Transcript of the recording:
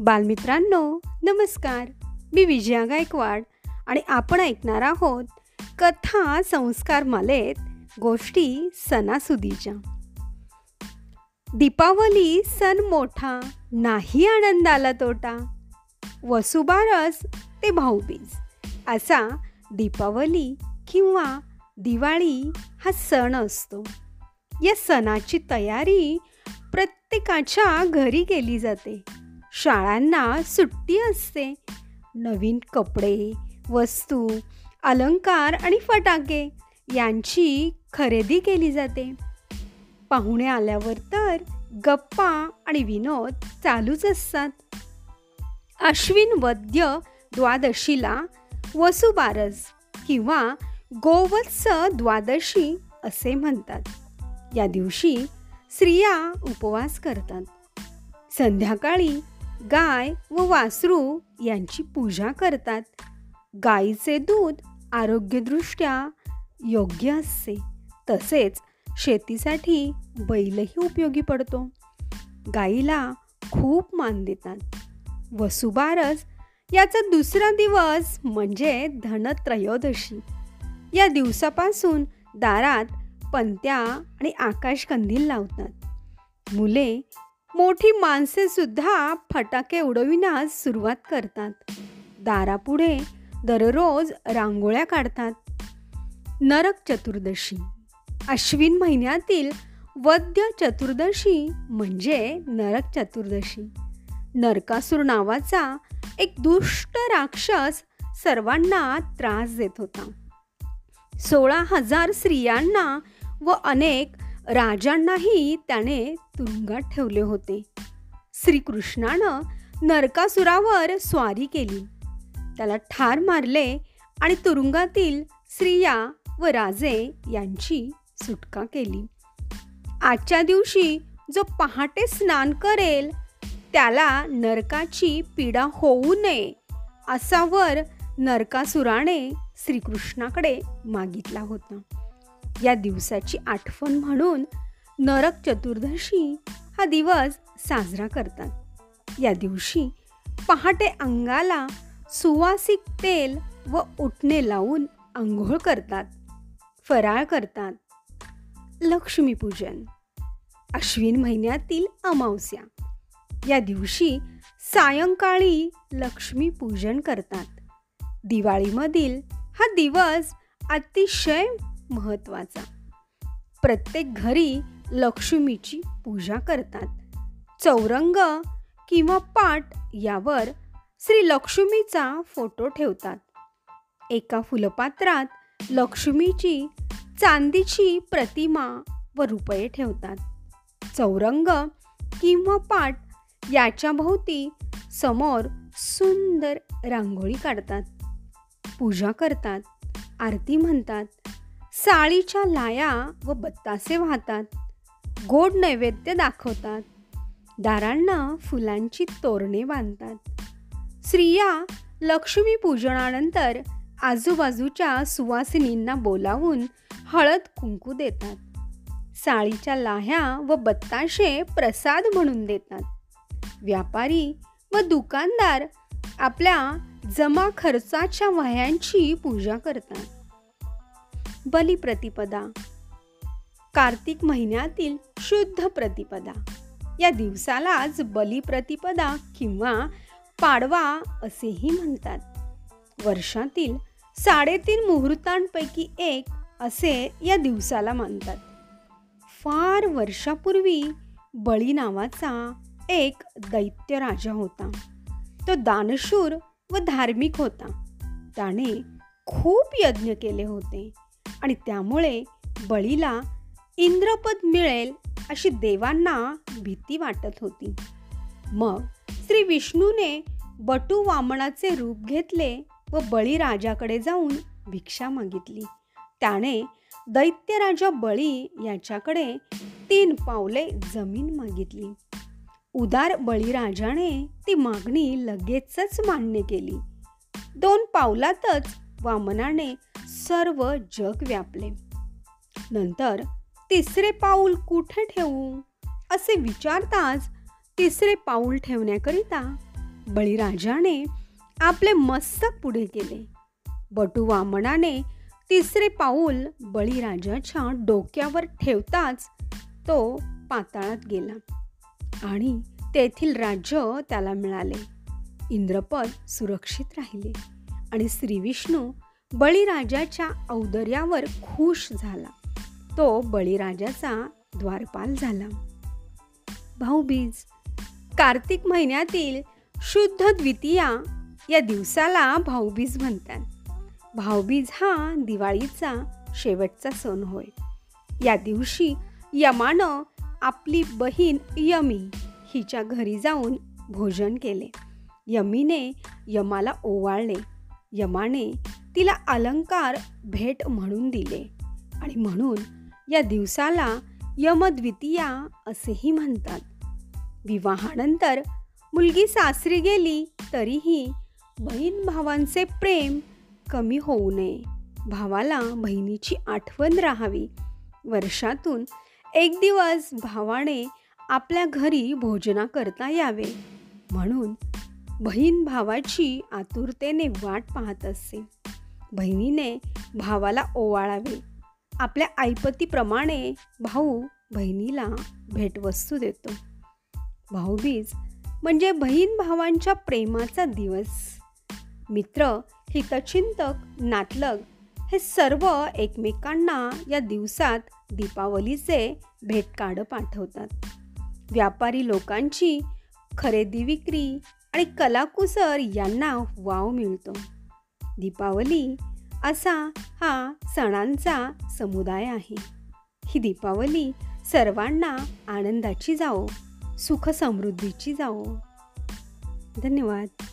बालमित्रांनो नमस्कार. मी विजया गायकवाड आणि आपण ऐकणार आहोत कथा संस्कार मालेत गोष्टी सणासुदीच्या. दीपावली सण मोठा नाही आनंदाला तोटा. वसुबारस ते भाऊबीज. असा दीपावली किंवा दिवाळी हा सण असतो. या सणाची तयारी प्रत्येकाच्या घरी केली जाते. शाळांना सुट्टी असते. नवीन कपडे वस्तू अलंकार आणि फटाके यांची खरेदी केली जाते. पाहुणे आल्यावर तर गप्पा आणि विनोद चालूच असतात. अश्विन वद्य द्वादशीला वसुबारस किंवा गोवत्स द्वादशी असे म्हणतात. या दिवशी स्त्रिया उपवास करतात. संध्याकाळी गाय व वासरू यांची पूजा करतात. गाईचे दूध आरोग्यदृष्ट्या योग्य असते. तसेच शेतीसाठी बैलही उपयोगी पडतो. गाईला खूप मान देतात. वसुबारस याचा दुसरा दिवस म्हणजे धनत्रयोदशी. या दिवसापासून दारात पंत्या आणि आकाशकंदील लावतात. मुले मोठी माणसे सुद्धा फटाके उडविण्यास सुरुवात करतात. दारापुढे दररोज रांगोळ्या काढतात. नरक चतुर्दशी. अश्विन महिन्यातील वद्य चतुर्दशी म्हणजे नरक चतुर्दशी. नरकासूर नावाचा एक दुष्ट राक्षस सर्वांना त्रास देत होता. सोळा हजार स्त्रियांना व अनेक राजांनाही त्याने तुरुंगात ठेवले होते. श्रीकृष्णानं नरकासुरावर स्वारी केली. त्याला ठार मारले आणि तुरुंगातील स्त्रिया व राजे यांची सुटका केली. आजच्या दिवशी जो पहाटे स्नान करेल त्याला नरकाची पीडा होऊ नये असा वर नरकासुराने श्रीकृष्णाकडे मागितला होता. या दिवसाची आठवण म्हणून नरक चतुर्दशी हा दिवस साजरा करतात. या दिवशी पहाटे अंगाला सुवासिक तेल व उठणे लावून आंघोळ करतात फराळ करतात. लक्ष्मीपूजन अश्विन महिन्यातील अमावस्या. या दिवशी सायंकाळी लक्ष्मीपूजन करतात. दिवाळीमधील हा दिवस अतिशय महत्त्वाचा. प्रत्येक घरी लक्ष्मीची पूजा करतात. चौरंग किंवा पाट यावर श्री लक्ष्मीचा फोटो ठेवतात. एका फुलपात्रात लक्ष्मीची चांदीची प्रतिमा व रुपये ठेवतात. चौरंग किंवा पाट याच्या भोवती समोर सुंदर रांगोळी काढतात. पूजा करतात. आरती म्हणतात. साळीच्या लाया व बत्तासे वाहतात. गोड नैवेद्य दाखवतात. दारांना फुलांची तोरणे बांधतात. स्त्रिया लक्ष्मी पूजनानंतर आजूबाजूच्या सुवासिनींना बोलावून हळद कुंकू देतात. साळीच्या लाह्या व बत्ताशे प्रसाद म्हणून देतात. व्यापारी व दुकानदार आपल्या जमा खर्चाच्या वह्यांची पूजा करतात. बलिप्रतिपदा. कार्तिक महिन्यातील शुद्ध प्रतिपदा. या दिवसालाच बलिप्रतिपदा किंवा पाडवा असेही म्हणतात. वर्षातील साडेतीन मुहूर्तांपैकी एक असे या दिवसाला मानतात. फार वर्षापूर्वी बळी नावाचा एक दैत्य राजा होता. तो दानशूर व धार्मिक होता. त्याने खूप यज्ञ केले होते. आणि त्यामुळे बळीला इंद्रपद मिळेल अशी देवांना भीती वाटत होती. मग श्री विष्णूने बटू वामनाचे रूप घेतले व बळीराजाकडे जाऊन भिक्षा मागितली. त्याने दैत्यराजा बळी याच्याकडे तीन पावले जमीन मागितली. उदार बळीराजाने ती मागणी लगेचच मान्य केली. दोन पावलातच वामनाने सर्व जग व्यापले. नंतर तिसरे पाऊल कुठे ठेवू? असे विचारताच तिसरे पाऊल ठेवण्याकरिता बळीराजाने आपले मस्तक पुढे केले. बटू वामनाने तिसरे पाऊल बळीराजाच्या डोक्यावर ठेवताच तो पाताळात गेला आणि तेथील राज्य त्याला मिळाले. इंद्रपद सुरक्षित राहिले आणि श्रीविष्णू बळीराजाच्या औदर्यावर खुश झाला. तो बळीराजाचा द्वारपाल झाला. भाऊबीज कार्तिक महिन्यातील शुद्ध द्वितीया या दिवसाला भाऊबीज म्हणतात. भाऊबीज हा दिवाळीचा शेवटचा सण होय. या दिवशी यमानं आपली बहीण यमी हिच्या घरी जाऊन भोजन केले. यमीने यमाला ओवाळले. यमाने तिला अलंकार भेट म्हणून दिले आणि म्हणून या दिवसाला यमद्वितीया असेही म्हणतात. विवाहानंतर मुलगी सासरी गेली तरीही बहीण भावांचे प्रेम कमी होऊ नये. भावाला बहिणीची आठवण राहावी. वर्षातून एक दिवस भावाने आपल्या घरी भोजना करता यावे. म्हणून बहीण भावाची आतुरतेने वाट पाहत असे बहिणीने भावाला ओवाळावे. आपल्या आईपतीप्रमाणे भाऊ बहिणीला भेटवस्तू देतो. भाऊबीज म्हणजे बहीण भावांच्या प्रेमाचा दिवस. मित्र हितचिंतक नातलग हे सर्व एकमेकांना या दिवसात दीपावलीचे भेटकार्ड पाठवतात. व्यापारी लोकांची खरेदी विक्री आणि कलाकुसर यांना वाव मिळतो. दीपावली असा हा सणांचा समुदाय आहे. ही दीपावली सर्वांना आनंदाची जावो सुख समृद्धीची जावो. धन्यवाद.